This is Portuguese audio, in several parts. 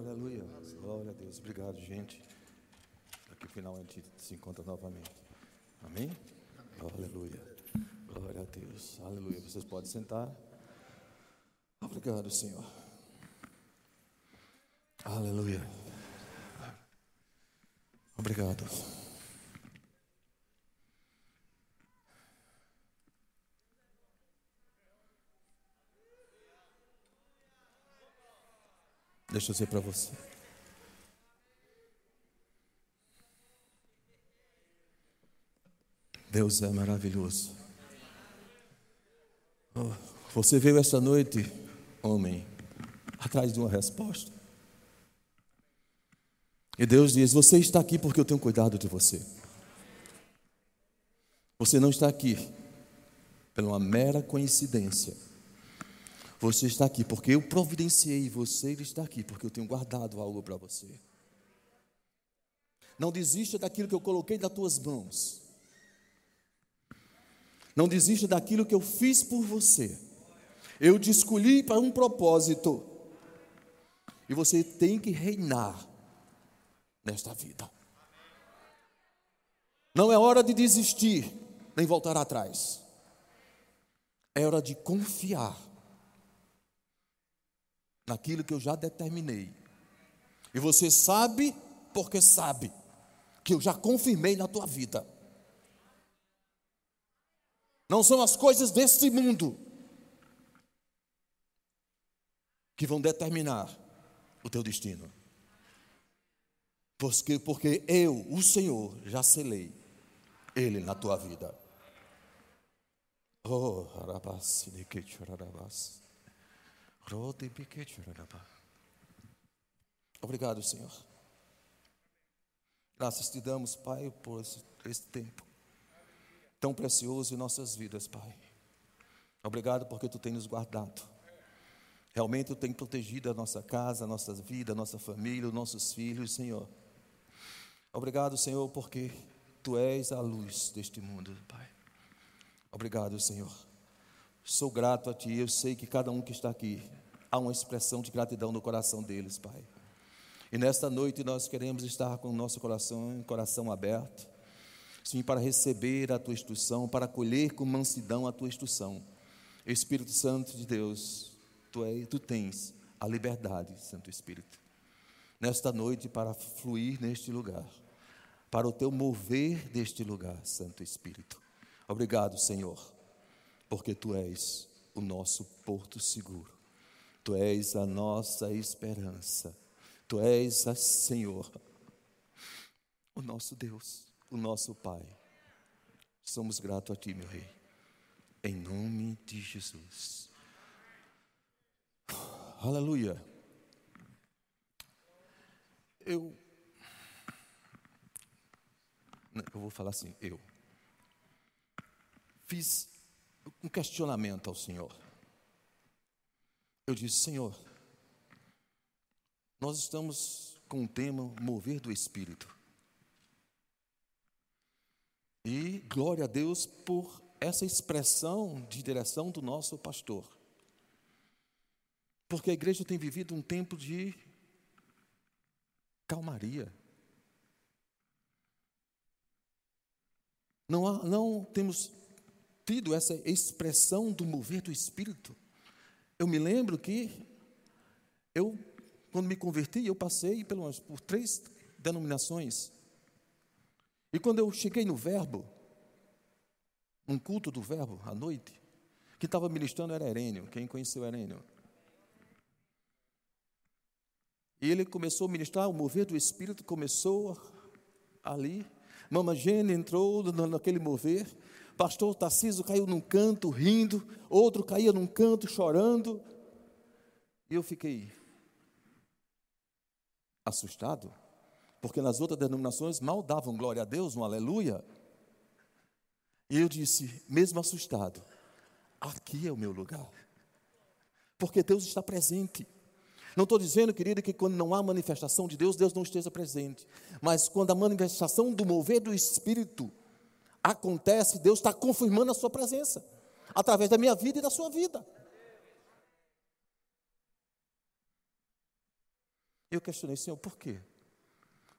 aleluia. Glória a Deus. Obrigado, gente. Aqui finalmente se encontra novamente. Amém? Aleluia. Glória a Deus. Aleluia. Vocês podem sentar. Obrigado, Senhor. Aleluia. Obrigado. Deixa eu dizer para você. Deus é maravilhoso. Oh, você veio esta noite, homem, atrás de uma resposta. E Deus diz: Você está aqui porque eu tenho cuidado de você. Você não está aqui pela uma mera coincidência. Você está aqui porque eu providenciei você está aqui porque eu tenho guardado algo para você. Não desista daquilo que eu coloquei nas tuas mãos. Não desista daquilo que eu fiz por você. Eu te escolhi para um propósito. E você tem que reinar nesta vida. Não é hora de desistir, nem voltar atrás. É hora de confiar naquilo que eu já determinei. E você sabe, porque sabe, que eu já confirmei na tua vida. Não são as coisas deste mundo que vão determinar o teu destino. Porque, porque eu, o Senhor, já selei Ele na tua vida. Oh, arabas, Obrigado, Senhor. Graças te damos, Pai, por esse tempo tão precioso em nossas vidas, Pai. Obrigado porque tu tens nos guardado. Realmente tu tens protegido a nossa casa, a nossa vida, a nossa família, os nossos filhos, Senhor. Obrigado, Senhor, porque tu és a luz deste mundo, Pai. Obrigado, Senhor. Sou grato a Ti. Eu sei que cada um que está aqui há uma expressão de gratidão no coração deles, Pai. E nesta noite nós queremos estar com o nosso coração, coração aberto, sim, para receber a tua instrução, para acolher com mansidão a tua instrução. Espírito Santo de Deus, tu, é, tu tens a liberdade, Santo Espírito, nesta noite para fluir neste lugar, para o teu mover deste lugar, Santo Espírito. Obrigado, Senhor, porque tu és o nosso porto seguro. Tu és a nossa esperança. Tu és, a Senhor, o nosso Deus, o nosso Pai. Somos gratos a Ti, meu Rei. Em nome de Jesus. Aleluia. Eu. Eu vou falar assim, eu. Fiz um questionamento ao Senhor. Eu disse: Senhor, nós estamos com o tema mover do Espírito. E glória a Deus por essa expressão de direção do nosso pastor. Porque a igreja tem vivido um tempo de calmaria. Não, há, não temos tido essa expressão do mover do Espírito. Eu me lembro que eu, quando me converti, eu passei pelas, por três denominações. E quando eu cheguei no Verbo, um culto do Verbo à noite, que estava ministrando era Herênio. Quem conheceu Herênio? E ele começou a ministrar, o mover do Espírito começou ali. Mama Gene entrou naquele mover. Pastor Tarciso caiu num canto rindo, outro caía num canto chorando. E eu fiquei assustado, porque nas outras denominações mal davam glória a Deus, um aleluia. E eu disse, mesmo assustado, aqui é o meu lugar, porque Deus está presente. Não estou dizendo, querido, que quando não há manifestação de Deus, Deus não esteja presente. Mas quando a manifestação do mover do Espírito acontece, Deus está confirmando a sua presença, através da minha vida e da sua vida. Eu questionei, Senhor, por quê?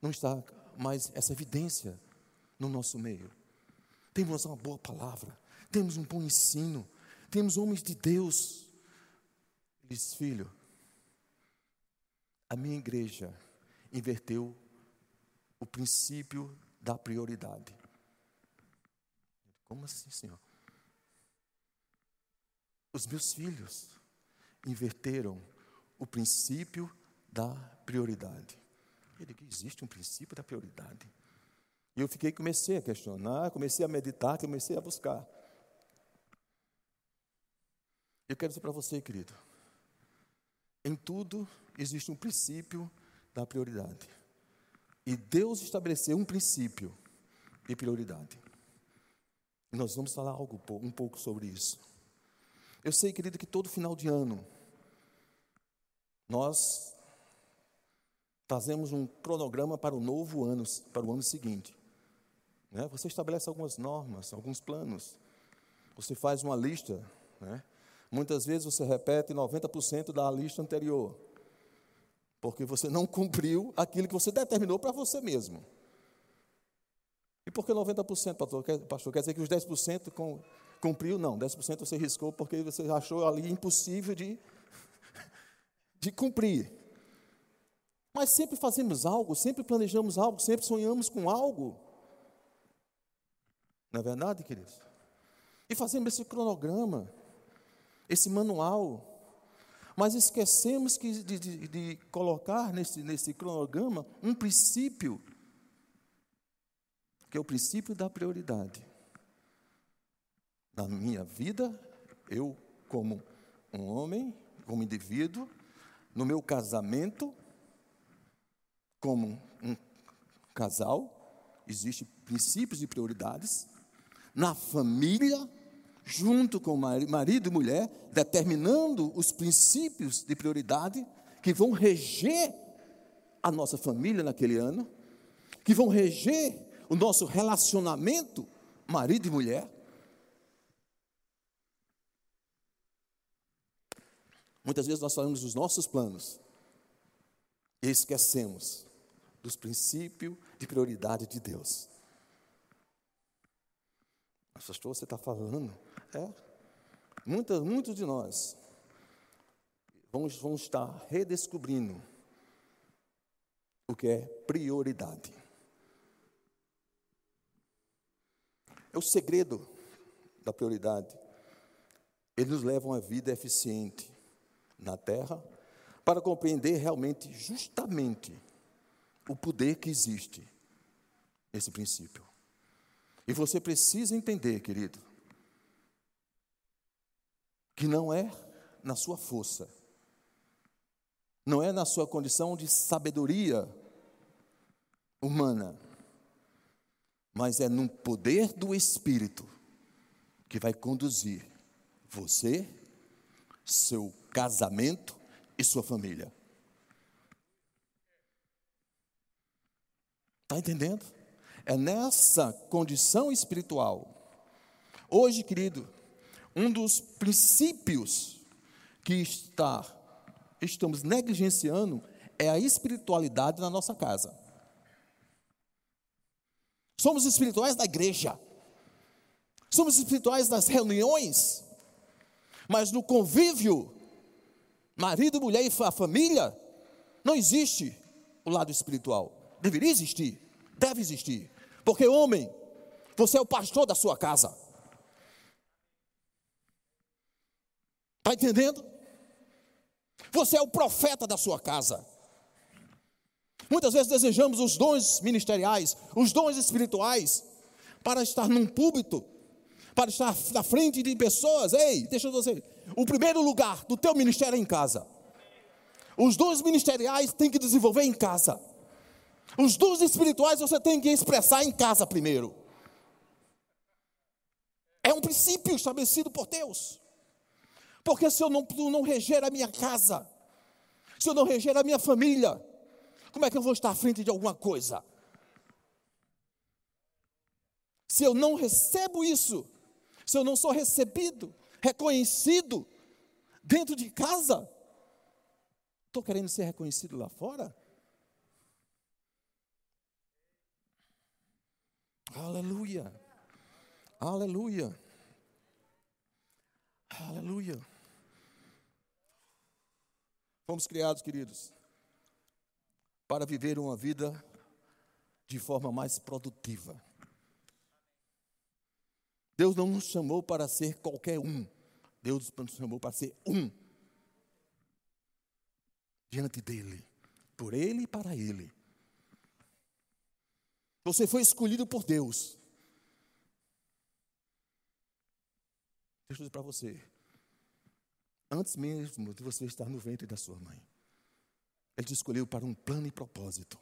Não está mais essa evidência no nosso meio. Temos uma boa palavra, temos um bom ensino, temos homens de Deus. Ele disse, filho, a minha igreja inverteu o princípio da prioridade. Como assim, Senhor? Os meus filhos inverteram o princípio da prioridade. Ele que existe um princípio da prioridade. E eu fiquei, comecei a questionar, comecei a meditar, comecei a buscar. Eu quero dizer para você, querido, em tudo existe um princípio da prioridade. E Deus estabeleceu um princípio de prioridade. Nós vamos falar algo, um pouco sobre isso. Eu sei, querido, que todo final de ano nós fazemos um cronograma para o novo ano, para o ano seguinte. Né? Você estabelece algumas normas, alguns planos. Você faz uma lista. Né? Muitas vezes você repete 90% da lista anterior. Porque você não cumpriu aquilo que você determinou para você mesmo. E por que 90%, pastor? pastor? Quer dizer que os 10% cumpriu? Não, 10% você riscou porque você achou ali impossível de, de cumprir. Mas sempre fazemos algo, sempre planejamos algo, sempre sonhamos com algo. Não é verdade, queridos? E fazemos esse cronograma, esse manual, mas esquecemos que, de, de, de colocar nesse, nesse cronograma um princípio, que é o princípio da prioridade. Na minha vida, eu, como um homem, como indivíduo, no meu casamento, como um casal, existem princípios e prioridades. Na família, junto com marido e mulher, determinando os princípios de prioridade que vão reger a nossa família naquele ano, que vão reger o nosso relacionamento, marido e mulher. Muitas vezes nós falamos dos nossos planos e esquecemos dos princípios de prioridade de Deus. Mas, pastor, você está falando? É. Muitos, muitos de nós vamos, vamos estar redescobrindo o que é prioridade. É o segredo da prioridade. Ele nos leva a vida eficiente na terra, para compreender realmente, justamente, o poder que existe nesse princípio. E você precisa entender, querido, que não é na sua força, não é na sua condição de sabedoria humana, mas é no poder do Espírito que vai conduzir você, seu casamento e sua família. Está entendendo? É nessa condição espiritual. Hoje, querido, um dos princípios que está, estamos negligenciando é a espiritualidade na nossa casa. Somos espirituais da igreja. Somos espirituais das reuniões. Mas no convívio, marido, mulher e a família, não existe o lado espiritual. Deveria existir, deve existir. Porque, homem, você é o pastor da sua casa. Está entendendo? Você é o profeta da sua casa. Muitas vezes desejamos os dons ministeriais, os dons espirituais, para estar num púlpito, para estar na frente de pessoas. Ei, deixa eu dizer, o primeiro lugar do teu ministério é em casa. Os dons ministeriais tem que desenvolver em casa. Os dons espirituais você tem que expressar em casa primeiro. É um princípio estabelecido por Deus. Porque se eu não, não reger a minha casa, se eu não reger a minha família, como é que eu vou estar à frente de alguma coisa? Se eu não recebo isso, se eu não sou recebido, reconhecido dentro de casa, Estou querendo ser reconhecido lá fora? Aleluia. Aleluia. Aleluia. Fomos criados, queridos, para viver uma vida de forma mais produtiva. Deus não nos chamou para ser qualquer um. Deus nos chamou para ser um. Diante dEle. Por Ele e para Ele. Você foi escolhido por Deus. Deixa eu dizer para você. Antes mesmo de você estar no ventre da sua mãe, Ele te escolheu para um plano e propósito.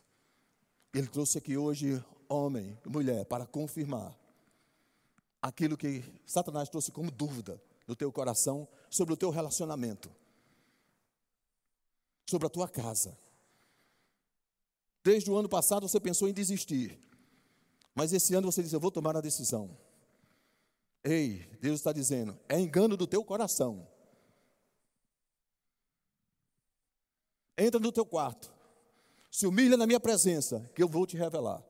Ele trouxe aqui hoje homem e mulher para confirmar aquilo que Satanás trouxe como dúvida no teu coração sobre o teu relacionamento, sobre a tua casa. Desde o ano passado você pensou em desistir, mas esse ano você diz: Eu vou tomar a decisão. Ei, Deus está dizendo: é engano do teu coração. Entra no teu quarto, se humilha na minha presença, que eu vou te revelar.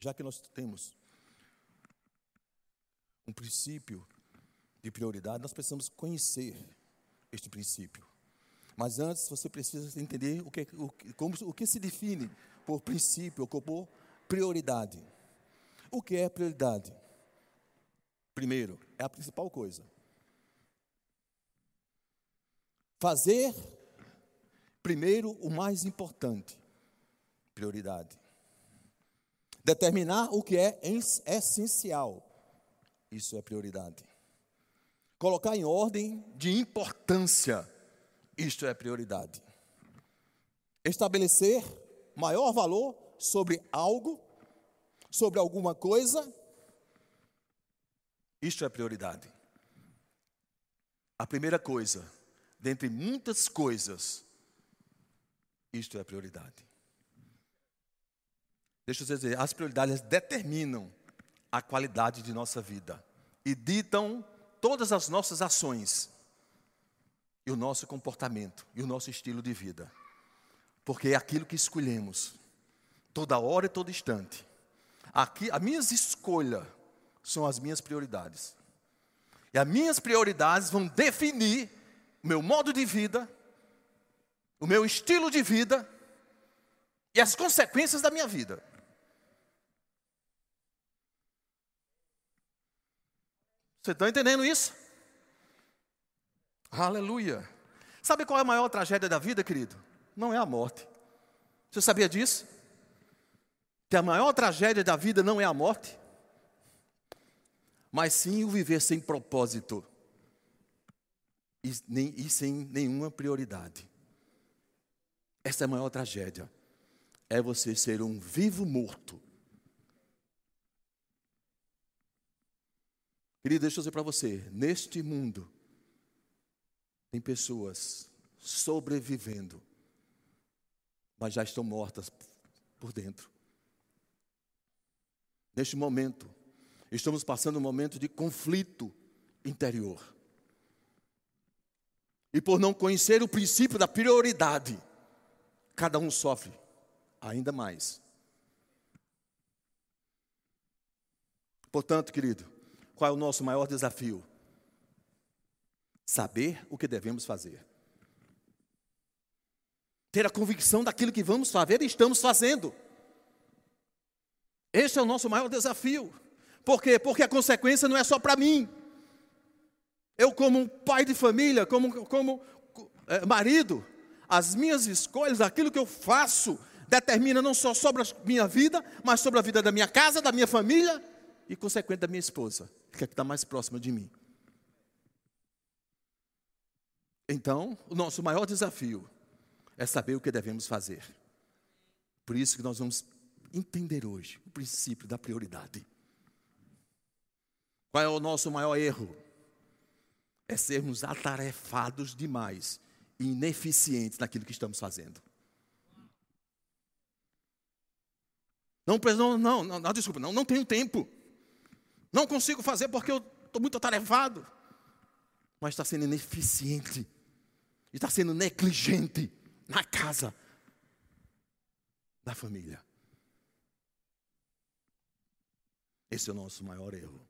Já que nós temos um princípio de prioridade, nós precisamos conhecer este princípio. Mas antes você precisa entender o que, o, como, o que se define por princípio ou por prioridade. O que é prioridade? Primeiro, é a principal coisa. Fazer primeiro o mais importante. Prioridade. Determinar o que é essencial. Isso é prioridade. Colocar em ordem de importância. Isto é prioridade. Estabelecer maior valor sobre algo, sobre alguma coisa. Isto é prioridade. A primeira coisa, dentre muitas coisas, isto é prioridade. Deixa eu dizer, as prioridades determinam a qualidade de nossa vida e ditam todas as nossas ações e o nosso comportamento e o nosso estilo de vida. Porque é aquilo que escolhemos toda hora e todo instante. Aqui, as minhas escolhas são as minhas prioridades. E as minhas prioridades vão definir o meu modo de vida, o meu estilo de vida e as consequências da minha vida. Você está entendendo isso? Aleluia. Sabe qual é a maior tragédia da vida, querido? Não é a morte. Você sabia disso? Que a maior tragédia da vida não é a morte, mas sim o viver sem propósito e, nem, e sem nenhuma prioridade. Essa é a maior tragédia. É você ser um vivo morto Querido, deixa eu dizer para você: neste mundo, tem pessoas sobrevivendo, mas já estão mortas por dentro. Neste momento, estamos passando um momento de conflito interior. E por não conhecer o princípio da prioridade, cada um sofre ainda mais. Portanto, querido, qual é o nosso maior desafio? Saber o que devemos fazer. Ter a convicção daquilo que vamos fazer e estamos fazendo. Este é o nosso maior desafio. Por quê? Porque a consequência não é só para mim. Eu, como pai de família, como, como é, marido, as minhas escolhas, aquilo que eu faço, determina não só sobre a minha vida, mas sobre a vida da minha casa, da minha família e, consequente, da minha esposa que é que está mais próxima de mim. Então, o nosso maior desafio é saber o que devemos fazer. Por isso que nós vamos entender hoje o princípio da prioridade. Qual é o nosso maior erro? É sermos atarefados demais e ineficientes naquilo que estamos fazendo. Não, não, não, não, desculpa, não, não tenho tempo. Não consigo fazer porque eu estou muito atarefado. Mas está sendo ineficiente. Está sendo negligente na casa da família. Esse é o nosso maior erro.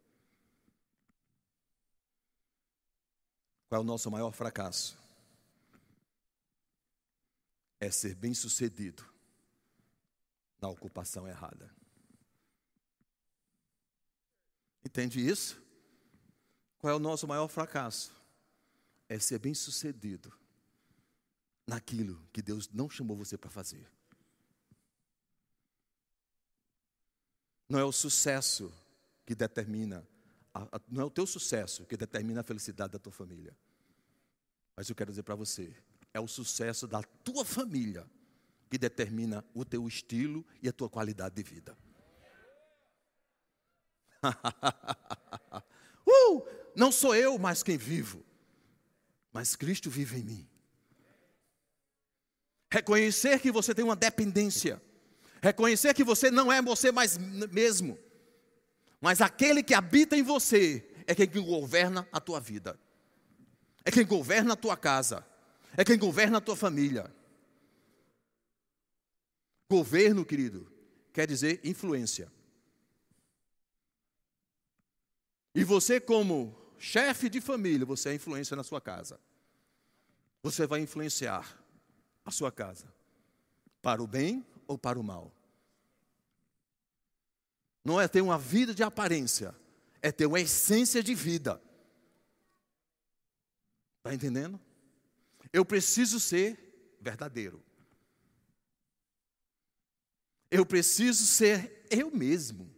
Qual é o nosso maior fracasso? É ser bem-sucedido na ocupação errada. Entende isso? Qual é o nosso maior fracasso? É ser bem-sucedido naquilo que Deus não chamou você para fazer. Não é o sucesso que determina, não é o teu sucesso que determina a felicidade da tua família. Mas eu quero dizer para você, é o sucesso da tua família que determina o teu estilo e a tua qualidade de vida. uh, não sou eu mais quem vivo, mas Cristo vive em mim. Reconhecer que você tem uma dependência Reconhecer que você não é você mais mesmo, mas aquele que habita em você é quem governa a tua vida, é quem governa a tua casa, é quem governa a tua família. Governo, querido, quer dizer influência. E você, como chefe de família, você é influência na sua casa. Você vai influenciar a sua casa para o bem ou para o mal. Não é ter uma vida de aparência, é ter uma essência de vida. Está entendendo? Eu preciso ser verdadeiro. Eu preciso ser eu mesmo.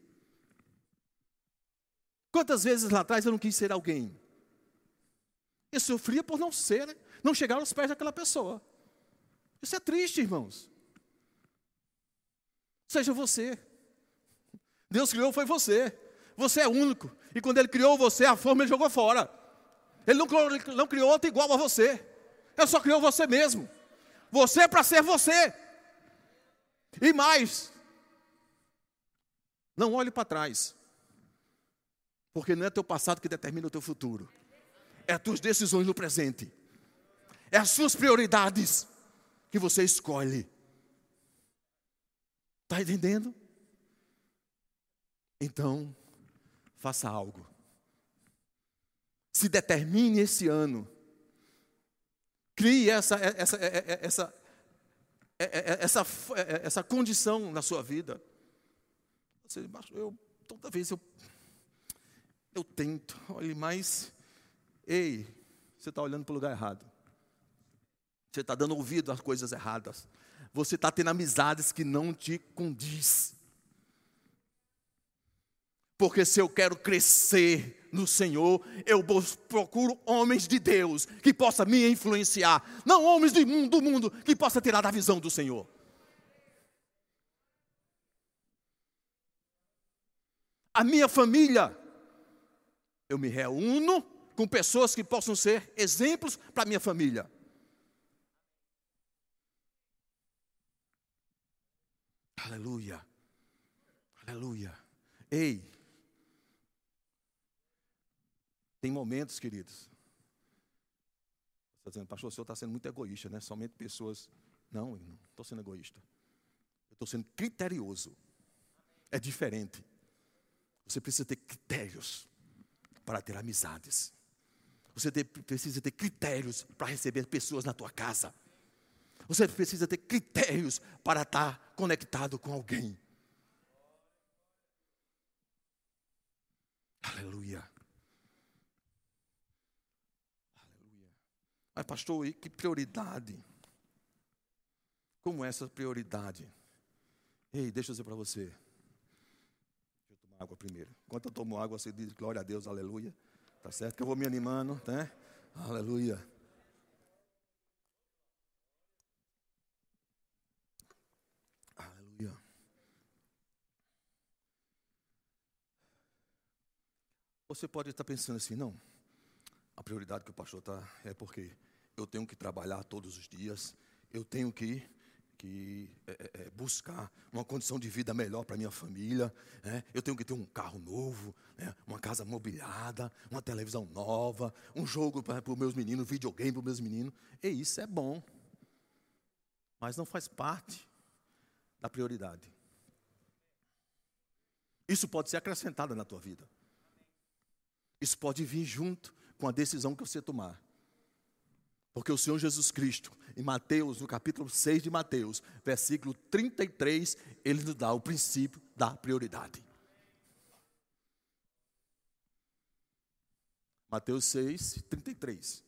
Quantas vezes lá atrás eu não quis ser alguém? Eu sofria por não ser, não chegar aos pés daquela pessoa. Isso é triste, irmãos. Seja você. Deus criou foi você. Você é único. E quando Ele criou você, a forma Ele jogou fora. Ele não criou, não criou outro igual a você. Ele só criou você mesmo. Você é para ser você. E mais, não olhe para trás. Porque não é teu passado que determina o teu futuro. É as tuas decisões no presente. É as suas prioridades que você escolhe. Está entendendo? Então, faça algo. Se determine esse ano. Crie essa, essa, essa, essa, essa condição na sua vida. Eu, toda vez eu, eu tento, olhe, mas, ei, você está olhando para o lugar errado. Você está dando ouvido às coisas erradas você está tendo amizades que não te condiz. Porque se eu quero crescer no Senhor, eu procuro homens de Deus que possam me influenciar, não homens do mundo, do mundo que possam tirar da visão do Senhor. A minha família, eu me reúno com pessoas que possam ser exemplos para a minha família. Aleluia. Aleluia. Ei. Tem momentos, queridos. Está dizendo, pastor, o senhor está sendo muito egoísta, né? Somente pessoas. Não, não estou sendo egoísta. Eu estou sendo criterioso. É diferente. Você precisa ter critérios para ter amizades. Você ter, precisa ter critérios para receber pessoas na tua casa. Você precisa ter critérios para estar conectado com alguém. Aleluia. Aleluia. Mas, pastor, e que prioridade? Como é essa prioridade? Ei, deixa eu dizer para você. Deixa eu tomar água primeiro. Enquanto eu tomo água, você diz glória a Deus, aleluia. Tá certo que eu vou me animando, né? Aleluia. Você pode estar pensando assim, não, a prioridade que o pastor está é porque eu tenho que trabalhar todos os dias, eu tenho que, que é, é, é buscar uma condição de vida melhor para minha família. Né? Eu tenho que ter um carro novo, né? uma casa mobiliada, uma televisão nova, um jogo para os meus meninos, videogame para os meus meninos. E isso é bom, mas não faz parte da prioridade. Isso pode ser acrescentado na tua vida. Isso pode vir junto com a decisão que você tomar. Porque o Senhor Jesus Cristo, em Mateus, no capítulo 6 de Mateus, versículo 33, ele nos dá o princípio da prioridade. Mateus 6, 33.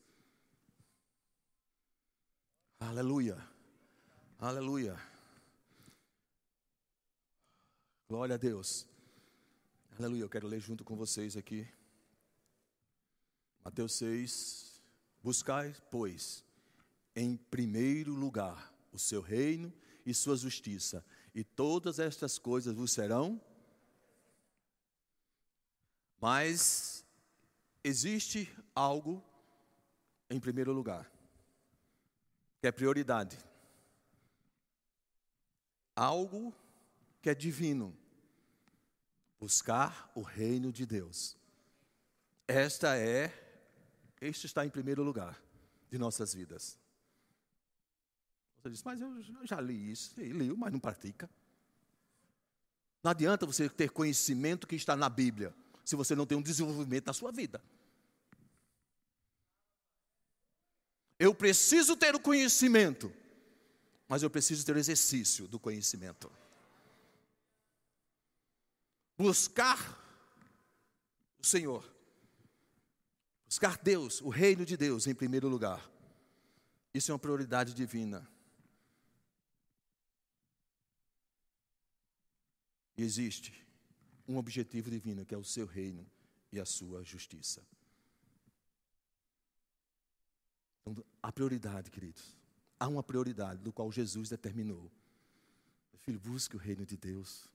Aleluia. Aleluia. Glória a Deus. Aleluia. Eu quero ler junto com vocês aqui. Mateus 6, Buscai, pois, em primeiro lugar o seu reino e sua justiça, e todas estas coisas vos serão. Mas existe algo em primeiro lugar, que é prioridade. Algo que é divino. Buscar o reino de Deus. Esta é este está em primeiro lugar de nossas vidas. Você diz, mas eu já li isso, li, mas não pratica. Não adianta você ter conhecimento que está na Bíblia, se você não tem um desenvolvimento na sua vida. Eu preciso ter o conhecimento, mas eu preciso ter o exercício do conhecimento. Buscar o Senhor Buscar Deus, o reino de Deus em primeiro lugar. Isso é uma prioridade divina. E existe um objetivo divino, que é o seu reino e a sua justiça. Então, a prioridade, queridos. Há uma prioridade do qual Jesus determinou. Filho, busque o reino de Deus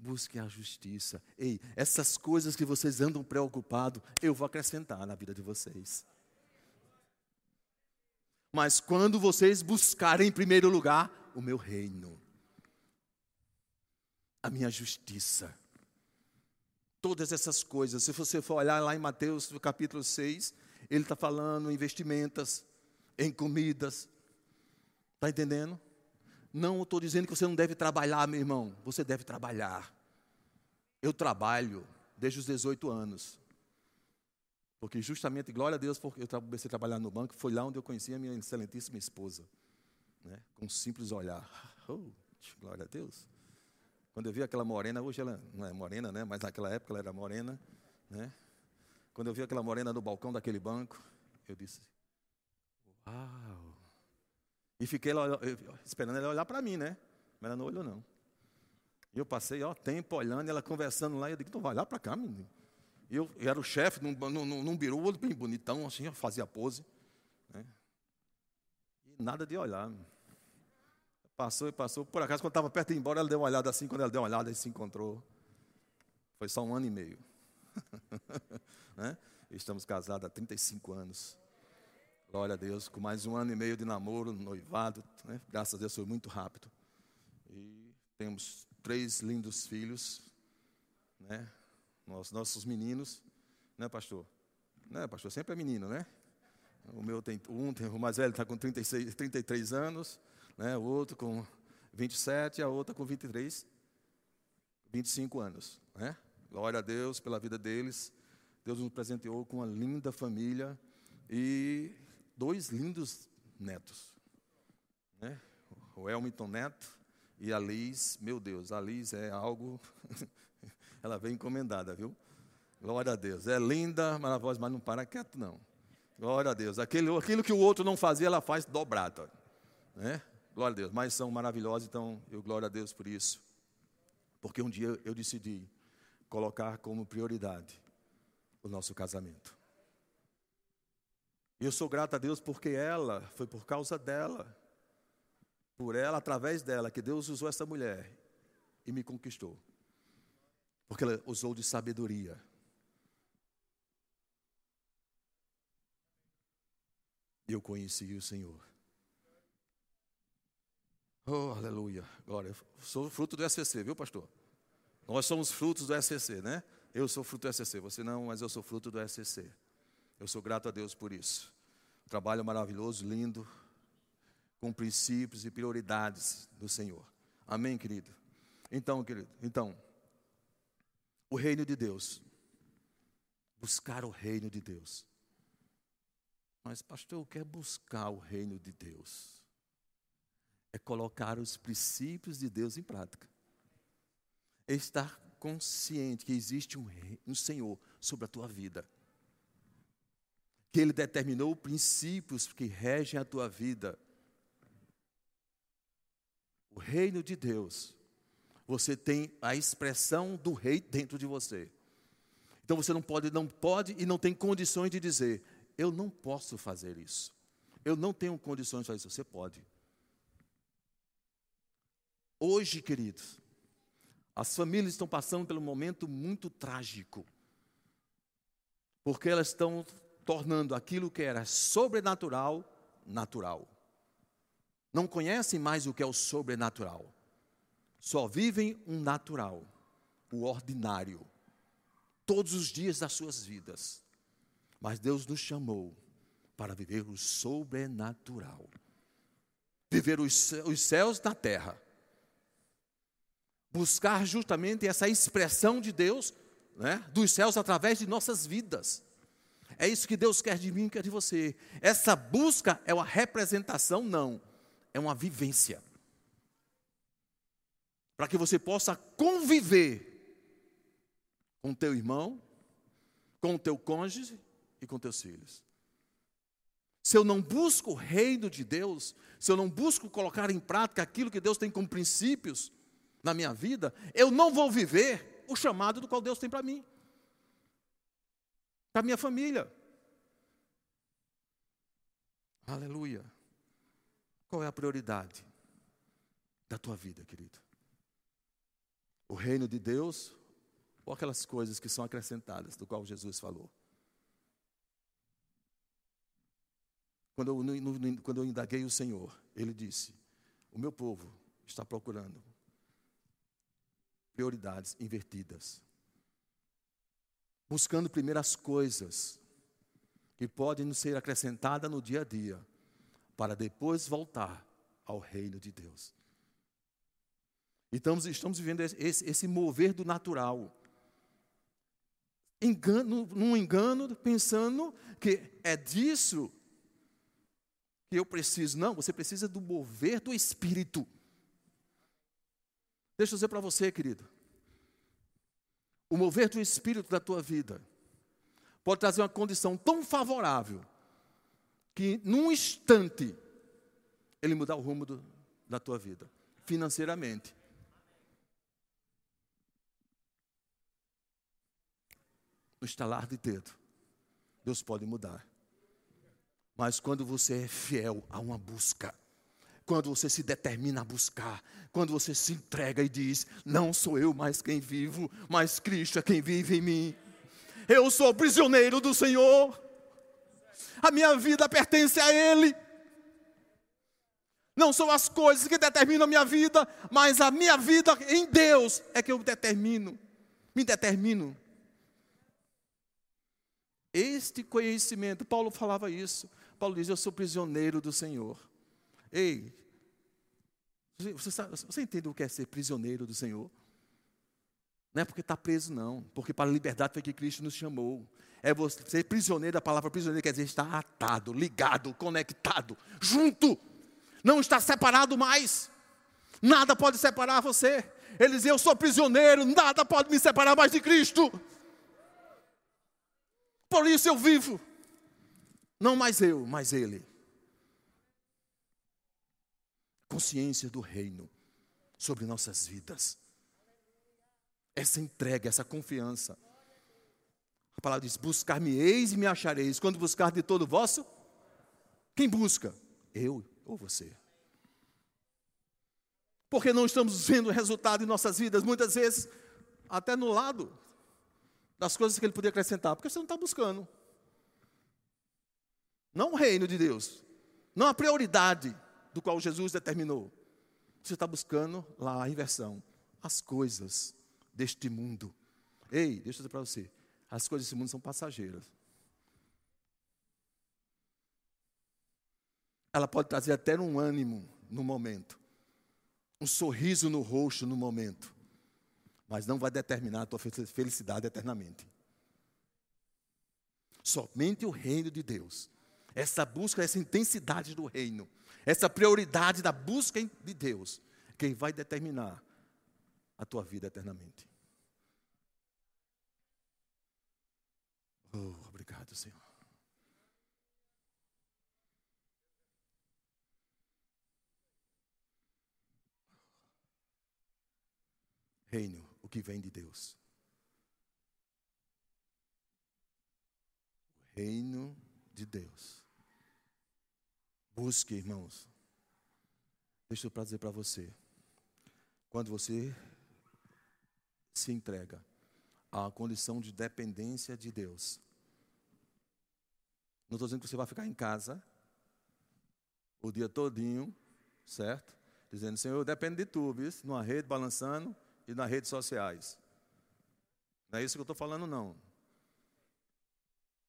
busque a justiça. Ei, essas coisas que vocês andam preocupados, eu vou acrescentar na vida de vocês. Mas quando vocês buscarem em primeiro lugar o meu reino, a minha justiça, todas essas coisas, se você for olhar lá em Mateus no capítulo 6, ele está falando em vestimentas, em comidas, está entendendo? Não estou dizendo que você não deve trabalhar, meu irmão. Você deve trabalhar. Eu trabalho desde os 18 anos. Porque justamente, glória a Deus, porque eu comecei a trabalhar no banco, foi lá onde eu conheci a minha excelentíssima esposa. Né? Com um simples olhar. Oh, glória a Deus. Quando eu vi aquela morena, hoje ela não é morena, né? mas naquela época ela era morena. Né? Quando eu vi aquela morena no balcão daquele banco, eu disse: Uau! E fiquei lá, esperando ela olhar para mim, né? Mas ela não olhou, não. E eu passei, ó, tempo olhando, ela conversando lá, e eu digo, então vai lá para cá, menino. E eu, eu, era o chefe num, num, num birô, bem bonitão, assim, eu fazia pose. Né? E nada de olhar. Passou e passou. Por acaso, quando estava perto de ir embora, ela deu uma olhada assim, quando ela deu uma olhada, gente se encontrou. Foi só um ano e meio. né? Estamos casados há 35 anos. Glória a Deus, com mais um ano e meio de namoro, noivado, né? graças a Deus foi muito rápido. E temos três lindos filhos, né? Nossos, nossos meninos, né, pastor? Né, pastor? Sempre é menino, né? O meu tem um, tem, o mais velho está com 36, 33 anos, né? O outro com 27, a outra com 23, 25 anos, né? Glória a Deus pela vida deles. Deus nos presenteou com uma linda família e dois lindos netos. Né? O Elmiton Neto e a Liz, meu Deus, a Liz é algo. ela vem encomendada, viu? Glória a Deus. É linda, maravilhosa, mas não para quieto, não. Glória a Deus. Aquilo, aquilo que o outro não fazia, ela faz dobrado. Né? Glória a Deus. Mas são maravilhosos, então eu glória a Deus por isso. Porque um dia eu decidi colocar como prioridade o nosso casamento. E eu sou grato a Deus porque ela, foi por causa dela, por ela, através dela, que Deus usou essa mulher e me conquistou. Porque ela usou de sabedoria. E eu conheci o Senhor. Oh, aleluia. Glória. Sou fruto do SCC, viu, pastor? Nós somos frutos do SCC, né? Eu sou fruto do SCC. Você não, mas eu sou fruto do SCC. Eu sou grato a Deus por isso. Trabalho maravilhoso, lindo, com princípios e prioridades do Senhor. Amém, querido? Então, querido, então, o reino de Deus. Buscar o reino de Deus. Mas, pastor, eu quero buscar o reino de Deus. É colocar os princípios de Deus em prática. É estar consciente que existe um, rei, um Senhor sobre a tua vida. Que Ele determinou princípios que regem a tua vida. O reino de Deus. Você tem a expressão do rei dentro de você. Então você não pode, não pode e não tem condições de dizer, eu não posso fazer isso. Eu não tenho condições de fazer isso. Você pode. Hoje, queridos, as famílias estão passando um momento muito trágico. Porque elas estão tornando aquilo que era sobrenatural, natural. Não conhecem mais o que é o sobrenatural. Só vivem um natural, o ordinário, todos os dias das suas vidas. Mas Deus nos chamou para viver o sobrenatural. Viver os, os céus na terra. Buscar justamente essa expressão de Deus, né, dos céus através de nossas vidas. É isso que Deus quer de mim, quer de você. Essa busca é uma representação, não, é uma vivência. Para que você possa conviver com teu irmão, com o teu cônjuge, e com teus filhos. Se eu não busco o reino de Deus, se eu não busco colocar em prática aquilo que Deus tem como princípios na minha vida, eu não vou viver o chamado do qual Deus tem para mim, para minha família. Aleluia. Qual é a prioridade da tua vida, querido? O reino de Deus ou aquelas coisas que são acrescentadas, do qual Jesus falou? Quando eu, no, no, quando eu indaguei o Senhor, ele disse: O meu povo está procurando prioridades invertidas, buscando primeiras coisas que podem nos ser acrescentadas no dia a dia, para depois voltar ao reino de Deus. Então, estamos vivendo esse, esse mover do natural. Engano, num engano, pensando que é disso que eu preciso. Não, você precisa do mover do Espírito. Deixa eu dizer para você, querido. O mover do Espírito da tua vida pode trazer uma condição tão favorável que, num instante, ele mudar o rumo do, da tua vida, financeiramente. No estalar de dedo, Deus pode mudar. Mas quando você é fiel a uma busca, quando você se determina a buscar, quando você se entrega e diz: Não sou eu mais quem vivo, mas Cristo é quem vive em mim. Eu sou prisioneiro do Senhor, a minha vida pertence a Ele. Não são as coisas que determinam a minha vida, mas a minha vida em Deus é que eu determino, me determino. Este conhecimento, Paulo falava isso. Paulo diz: Eu sou prisioneiro do Senhor. Ei, você, sabe, você entende o que é ser prisioneiro do Senhor? Não é porque está preso, não. Porque para a liberdade foi que Cristo nos chamou. É você ser prisioneiro, a palavra prisioneiro quer dizer estar atado, ligado, conectado, junto. Não está separado mais. Nada pode separar você. Ele diz: Eu sou prisioneiro, nada pode me separar mais de Cristo. Por isso eu vivo. Não mais eu, mas Ele. Consciência do reino sobre nossas vidas. Essa entrega, essa confiança. A palavra diz: Buscar-me-eis e me achareis. Quando buscar de todo vosso, quem busca? Eu ou você? Porque não estamos vendo o resultado em nossas vidas, muitas vezes, até no lado das coisas que ele podia acrescentar, porque você não está buscando. Não o reino de Deus. Não a prioridade do qual Jesus determinou. Você está buscando lá a inversão. As coisas deste mundo. Ei, deixa eu dizer para você. As coisas desse mundo são passageiras. Ela pode trazer até um ânimo no momento. Um sorriso no rosto no momento. Mas não vai determinar a tua felicidade eternamente. Somente o reino de Deus. Essa busca, essa intensidade do reino. Essa prioridade da busca de Deus. Quem vai determinar a tua vida eternamente. Oh, obrigado, Senhor. Reino, o que vem de Deus. O reino de Deus. Busque, irmãos. Deixa eu dizer para você. Quando você se entrega à condição de dependência de Deus. Não estou dizendo que você vai ficar em casa o dia todinho, certo? Dizendo, Senhor, eu dependo de tu, viu? Numa rede balançando e nas redes sociais. Não é isso que eu estou falando, não.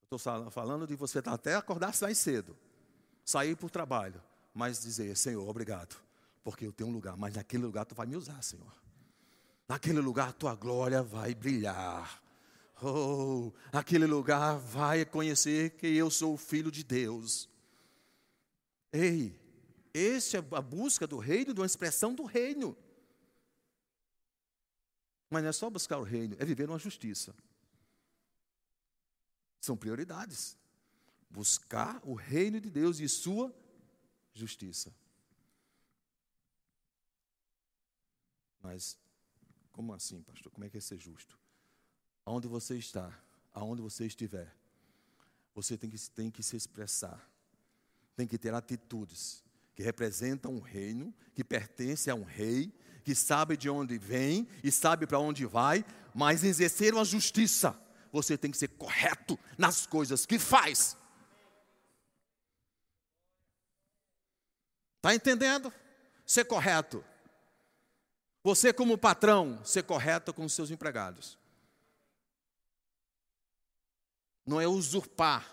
Estou falando de você até acordar mais cedo, sair para o trabalho, mas dizer, Senhor, obrigado, porque eu tenho um lugar, mas naquele lugar tu vai me usar, Senhor. Naquele lugar tua glória vai brilhar. Oh, aquele lugar vai conhecer que eu sou filho de Deus. Ei, esse é a busca do reino, de uma expressão do reino. Mas não é só buscar o reino, é viver uma justiça. São prioridades. Buscar o reino de Deus e sua justiça. Mas como assim, pastor? Como é que é ser justo? Aonde você está, aonde você estiver, você tem que, tem que se expressar, tem que ter atitudes que representam um reino, que pertence a um rei, que sabe de onde vem e sabe para onde vai, mas exercer uma justiça, você tem que ser correto nas coisas que faz. Está entendendo? Ser correto. Você, como patrão, ser correto com os seus empregados. Não é usurpar,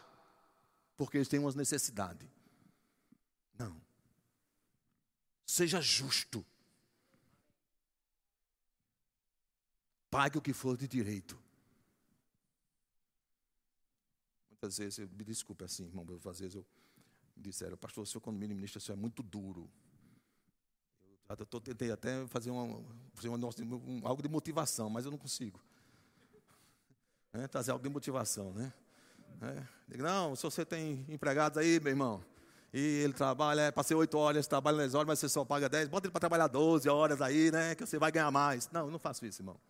porque eles têm uma necessidade. Não. Seja justo. Pague o que for de direito. Muitas vezes, me desculpe assim, irmão, às vezes eu disseram, pastor, o senhor quando ministra, isso é muito duro. Eu tentei até fazer, uma, fazer uma, um, algo de motivação, mas eu não consigo. É, trazer algo de motivação, né? É, digo, não, se você tem empregados aí, meu irmão, e ele trabalha, é, passei oito horas, trabalha 10 horas, mas você só paga 10, bota ele para trabalhar 12 horas aí, né? Que você vai ganhar mais. Não, eu não faço isso, irmão.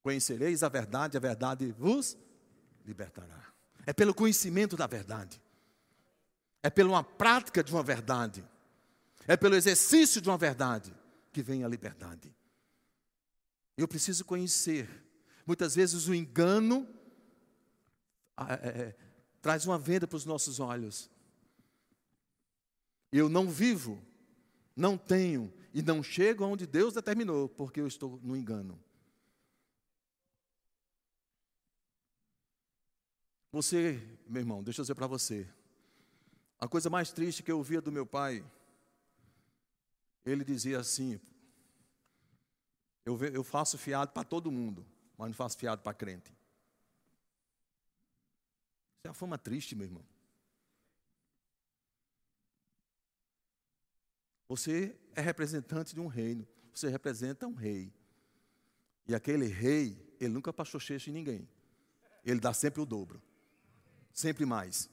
Conhecereis a verdade, a verdade vos libertará. É pelo conhecimento da verdade é pela prática de uma verdade, é pelo exercício de uma verdade que vem a liberdade. Eu preciso conhecer. Muitas vezes o engano é, é, traz uma venda para os nossos olhos. Eu não vivo, não tenho e não chego aonde Deus determinou, porque eu estou no engano. Você, meu irmão, deixa eu dizer para você, a coisa mais triste que eu ouvia do meu pai, ele dizia assim: eu, faço fiado para todo mundo, mas não faço fiado para crente. Isso é uma fama triste, meu irmão. Você é representante de um reino, você representa um rei. E aquele rei, ele nunca passou cheio em ninguém. Ele dá sempre o dobro, sempre mais.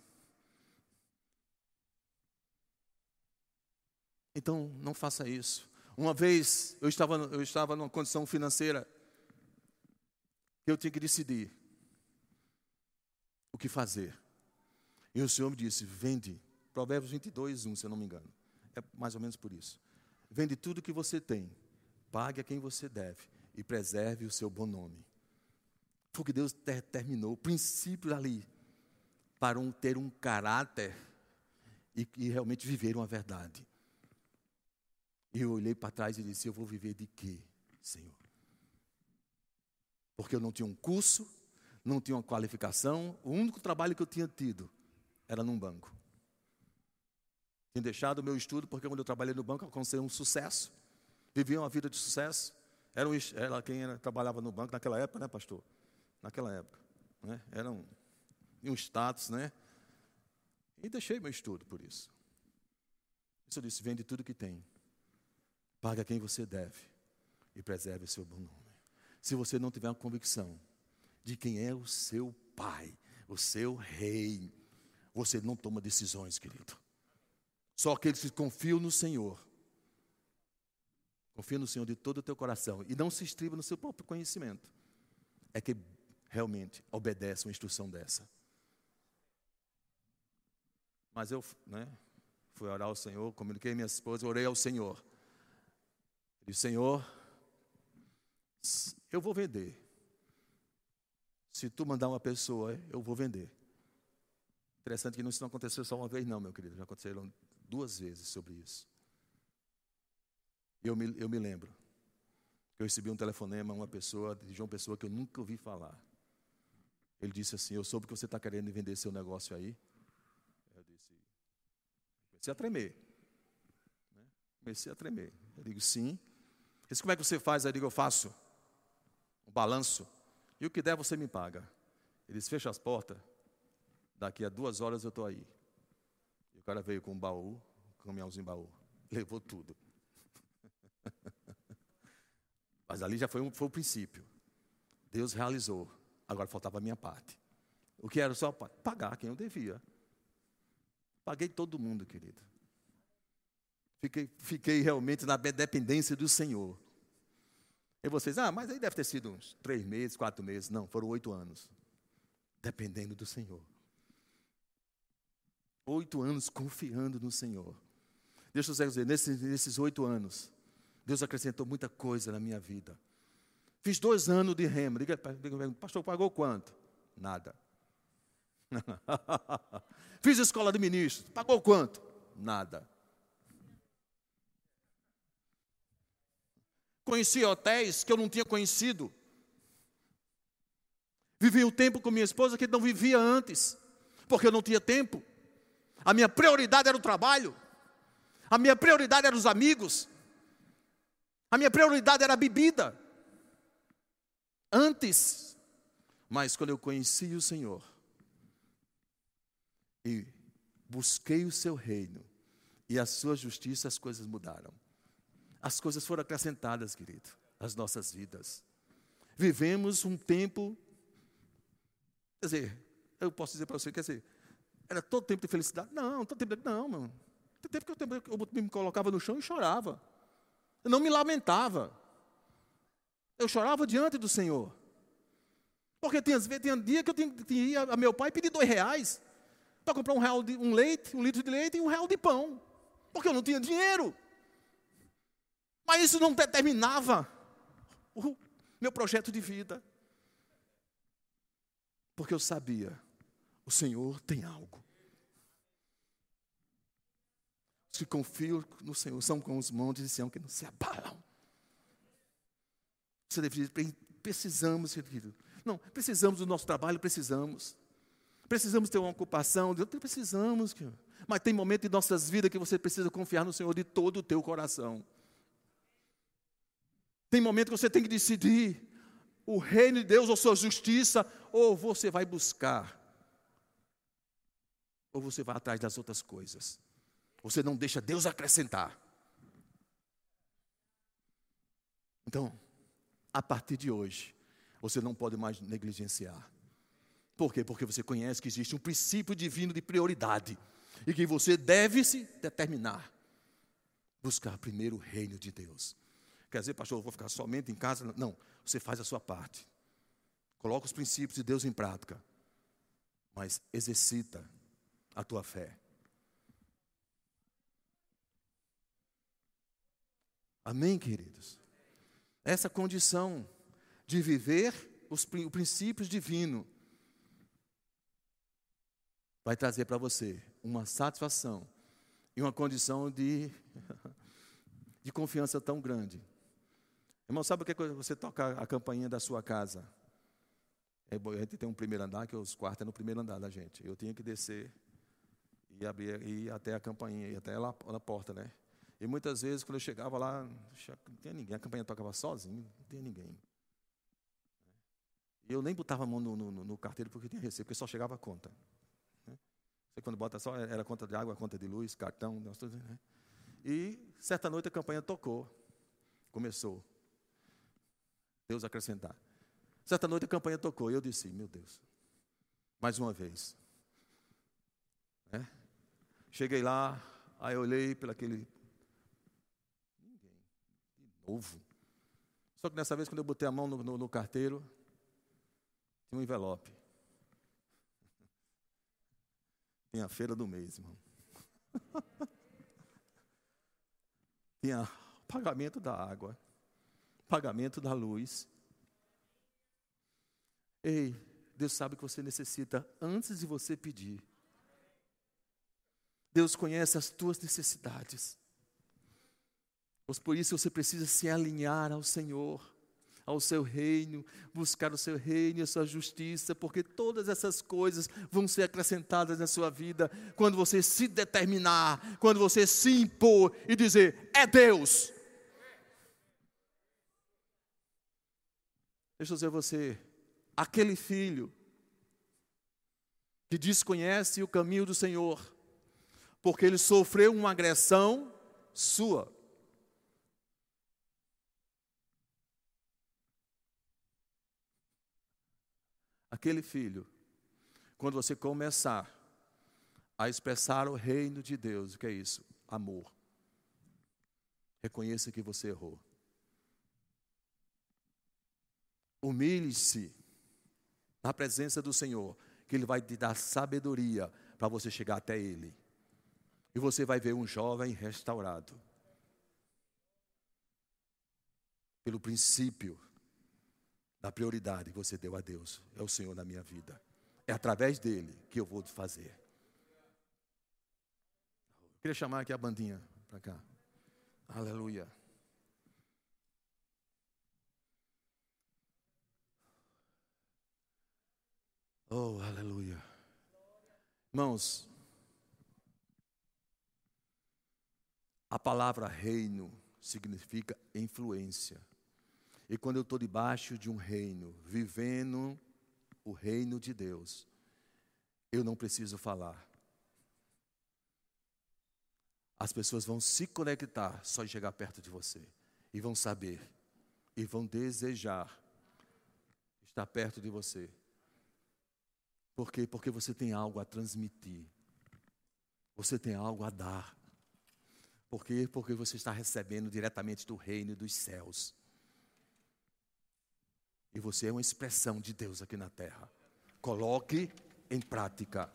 Então, não faça isso. Uma vez eu estava, eu estava numa condição financeira que eu tinha que decidir o que fazer. E o Senhor me disse: vende. Provérbios 22, 1, se eu não me engano. É mais ou menos por isso. Vende tudo que você tem, pague a quem você deve e preserve o seu bom nome. Foi o que Deus determinou, o princípio ali, para um, ter um caráter e, e realmente viveram a verdade. E eu olhei para trás e disse: Eu vou viver de quê, Senhor? Porque eu não tinha um curso, não tinha uma qualificação, o único trabalho que eu tinha tido era num banco. Tinha deixado o meu estudo porque quando eu trabalhei no banco eu alcancei um sucesso, vivia uma vida de sucesso. Era, um, era quem era, trabalhava no banco naquela época, né, pastor? Naquela época. Né? Era um, um status, né? E deixei meu estudo por isso. Isso eu disse: vende tudo que tem, paga quem você deve e preserve o seu bom nome. Se você não tiver uma convicção de quem é o seu pai, o seu rei, você não toma decisões, querido. Só aqueles que confiam no Senhor. Confia no Senhor de todo o teu coração e não se estriba no seu próprio conhecimento. É que realmente obedece uma instrução dessa. Mas eu né, fui orar ao Senhor, comuniquei minha esposa, orei ao Senhor. Ele disse, Senhor, eu vou vender. Se tu mandar uma pessoa, eu vou vender. Interessante que isso não aconteceu só uma vez, não, meu querido. Já aconteceram duas vezes sobre isso. Eu me, eu me lembro eu recebi um telefonema, uma pessoa, de uma pessoa que eu nunca ouvi falar. Ele disse assim: Eu soube que você está querendo vender seu negócio aí. Comecei a tremer. Né? Comecei a tremer. Eu digo: Sim. Ele Como é que você faz? Eu digo: Eu faço um balanço. E o que der você me paga. Ele disse: Fecha as portas. Daqui a duas horas eu estou aí. E o cara veio com um baú, um caminhãozinho baú. Levou tudo. Mas ali já foi, um, foi o princípio. Deus realizou. Agora faltava a minha parte. O que era só pagar quem eu devia. Paguei todo mundo, querido. Fiquei, fiquei realmente na dependência do Senhor. E vocês, ah, mas aí deve ter sido uns três meses, quatro meses. Não, foram oito anos. Dependendo do Senhor. Oito anos confiando no Senhor. Deixa eu dizer, nesses, nesses oito anos, Deus acrescentou muita coisa na minha vida. Fiz dois anos de remo. Diga, pastor, pagou quanto? Nada. Fiz escola de ministros. Pagou quanto? Nada. Conheci hotéis que eu não tinha conhecido. Vivi o um tempo com minha esposa que não vivia antes, porque eu não tinha tempo. A minha prioridade era o trabalho. A minha prioridade eram os amigos. A minha prioridade era a bebida antes. Mas quando eu conheci o Senhor e busquei o seu reino e a sua justiça, as coisas mudaram. As coisas foram acrescentadas, querido, às nossas vidas. Vivemos um tempo, quer dizer, eu posso dizer para você, quer dizer, era todo tempo de felicidade? Não, todo tempo de, não, mano. Todo tempo que eu, eu me colocava no chão e chorava. Eu não me lamentava. Eu chorava diante do Senhor. Porque tinha, tinha dia que eu tinha, tinha a meu pai pedir dois reais para comprar um, real de, um leite, um litro de leite e um real de pão. Porque eu não tinha dinheiro. Mas isso não determinava o meu projeto de vida. Porque eu sabia, o Senhor tem algo. Os que confiam no Senhor são como os montes de Sião que não se abalam. Você deveria, precisamos, querido. Não, precisamos do nosso trabalho, precisamos. Precisamos ter uma ocupação, precisamos. Mas tem momentos em nossas vidas que você precisa confiar no Senhor de todo o teu coração. Tem momento que você tem que decidir o reino de Deus ou sua justiça, ou você vai buscar, ou você vai atrás das outras coisas. Você não deixa Deus acrescentar. Então, a partir de hoje, você não pode mais negligenciar. Por quê? Porque você conhece que existe um princípio divino de prioridade e que você deve se determinar buscar primeiro o reino de Deus. Quer dizer, pastor, eu vou ficar somente em casa? Não, você faz a sua parte. Coloca os princípios de Deus em prática, mas exercita a tua fé. Amém, queridos? essa condição de viver os princípios divinos vai trazer para você uma satisfação em uma condição de, de confiança tão grande. Irmão, sabe o que é você toca a campainha da sua casa? É, a gente tem um primeiro andar, que os quartos é no primeiro andar da gente. Eu tinha que descer e abrir e ir até a campainha, e até lá na porta, né? E muitas vezes, quando eu chegava lá, não tinha ninguém, a campainha tocava sozinho, não tinha ninguém. E eu nem botava a mão no, no, no carteiro porque tinha recebo, porque só chegava a conta. Né? Você quando bota só, era conta de água, conta de luz, cartão, né? E certa noite a campanha tocou, começou. Deus acrescentar. Certa noite a campanha tocou e eu disse: Meu Deus, mais uma vez. É? Cheguei lá, aí olhei pelo aquele. Ninguém. De novo. Só que nessa vez, quando eu botei a mão no, no, no carteiro, tinha um envelope. Tinha a feira do mês, irmão. Tinha pagamento da água, pagamento da luz. Ei, Deus sabe o que você necessita antes de você pedir. Deus conhece as tuas necessidades. Por isso você precisa se alinhar ao Senhor ao seu reino, buscar o seu reino e a sua justiça, porque todas essas coisas vão ser acrescentadas na sua vida quando você se determinar, quando você se impor e dizer: é Deus. Deixa eu dizer a você, aquele filho que desconhece o caminho do Senhor, porque ele sofreu uma agressão sua. Aquele filho, quando você começar a expressar o reino de Deus, o que é isso? Amor. Reconheça que você errou. Humilhe-se na presença do Senhor, que Ele vai te dar sabedoria para você chegar até Ele. E você vai ver um jovem restaurado. Pelo princípio da prioridade que você deu a Deus. É o Senhor na minha vida. É através dele que eu vou fazer. Eu queria chamar aqui a bandinha para cá. Aleluia. Oh, aleluia. Irmãos, a palavra reino significa influência. E quando eu estou debaixo de um reino, vivendo o reino de Deus, eu não preciso falar. As pessoas vão se conectar só de chegar perto de você. E vão saber. E vão desejar estar perto de você. Por quê? Porque você tem algo a transmitir. Você tem algo a dar. Por quê? Porque você está recebendo diretamente do reino dos céus. E você é uma expressão de Deus aqui na terra. Coloque em prática.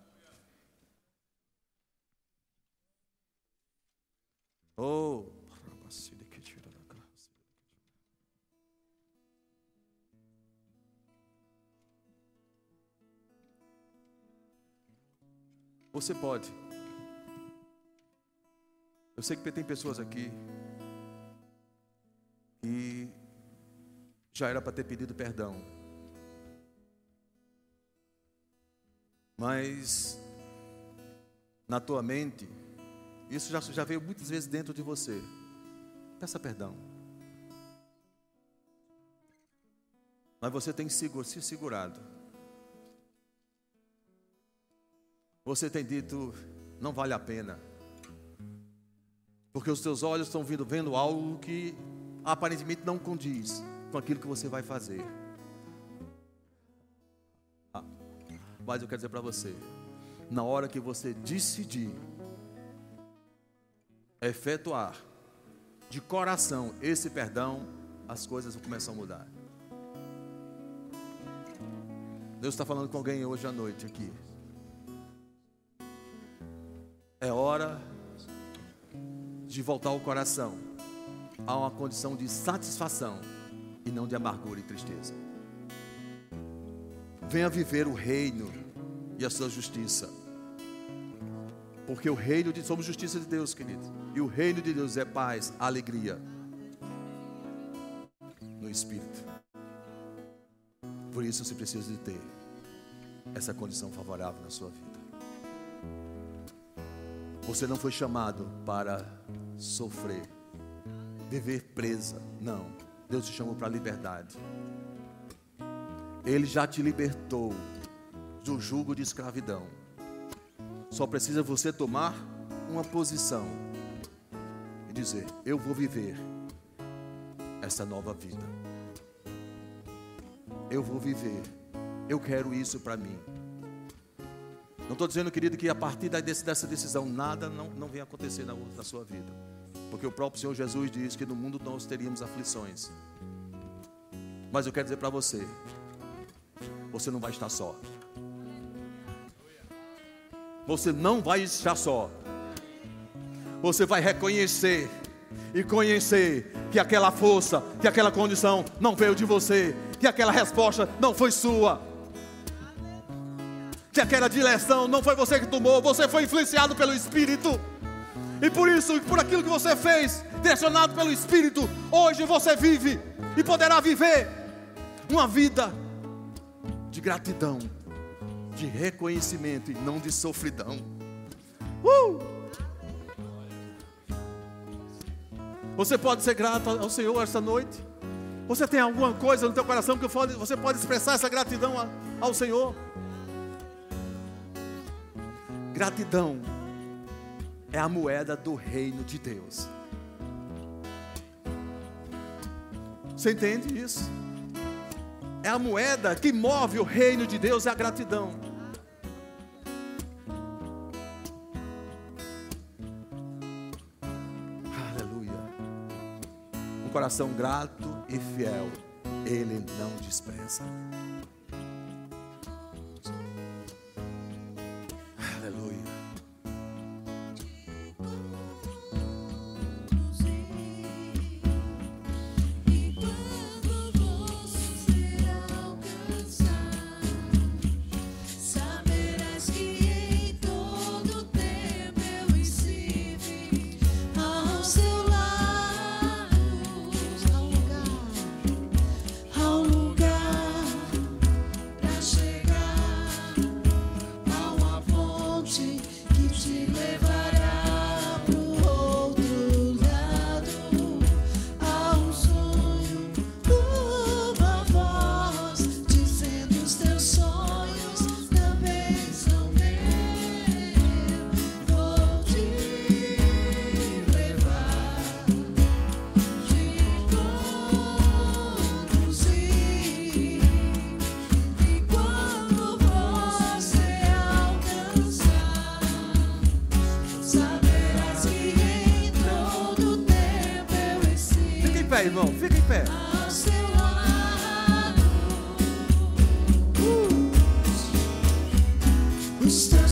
Oh, Você pode. Eu sei que tem pessoas aqui que já era para ter pedido perdão. Mas na tua mente, isso já, já veio muitas vezes dentro de você. Peça perdão. Mas você tem se segurado. Você tem dito, não vale a pena. Porque os teus olhos estão vindo, vendo algo que aparentemente não condiz com aquilo que você vai fazer. Ah, mas eu quero dizer para você, na hora que você decidir efetuar de coração esse perdão, as coisas vão começar a mudar. Deus está falando com alguém hoje à noite aqui. É hora de voltar o coração a uma condição de satisfação e não de amargura e tristeza. Venha viver o reino e a sua justiça. Porque o reino de somos justiça de Deus, querido. E o reino de Deus é paz, alegria no espírito. Por isso você precisa de ter essa condição favorável na sua vida. Você não foi chamado para sofrer, viver presa. Não. Deus te chamou para a liberdade. Ele já te libertou do jugo de escravidão. Só precisa você tomar uma posição e dizer: Eu vou viver essa nova vida. Eu vou viver. Eu quero isso para mim. Não estou dizendo, querido, que a partir dessa decisão nada não, não vem acontecer na, na sua vida. Porque o próprio Senhor Jesus diz que no mundo nós teríamos aflições. Mas eu quero dizer para você: você não vai estar só. Você não vai estar só. Você vai reconhecer e conhecer que aquela força, que aquela condição não veio de você, que aquela resposta não foi sua, que aquela direção não foi você que tomou, você foi influenciado pelo Espírito. E por isso, por aquilo que você fez, direcionado pelo Espírito, hoje você vive e poderá viver uma vida de gratidão, de reconhecimento e não de sofridão. Uh! Você pode ser grato ao Senhor esta noite? Você tem alguma coisa no teu coração que você pode expressar essa gratidão ao Senhor? Gratidão é a moeda do reino de Deus. Você entende isso? É a moeda que move o reino de Deus, é a gratidão. coração grato e fiel, Ele não despreza.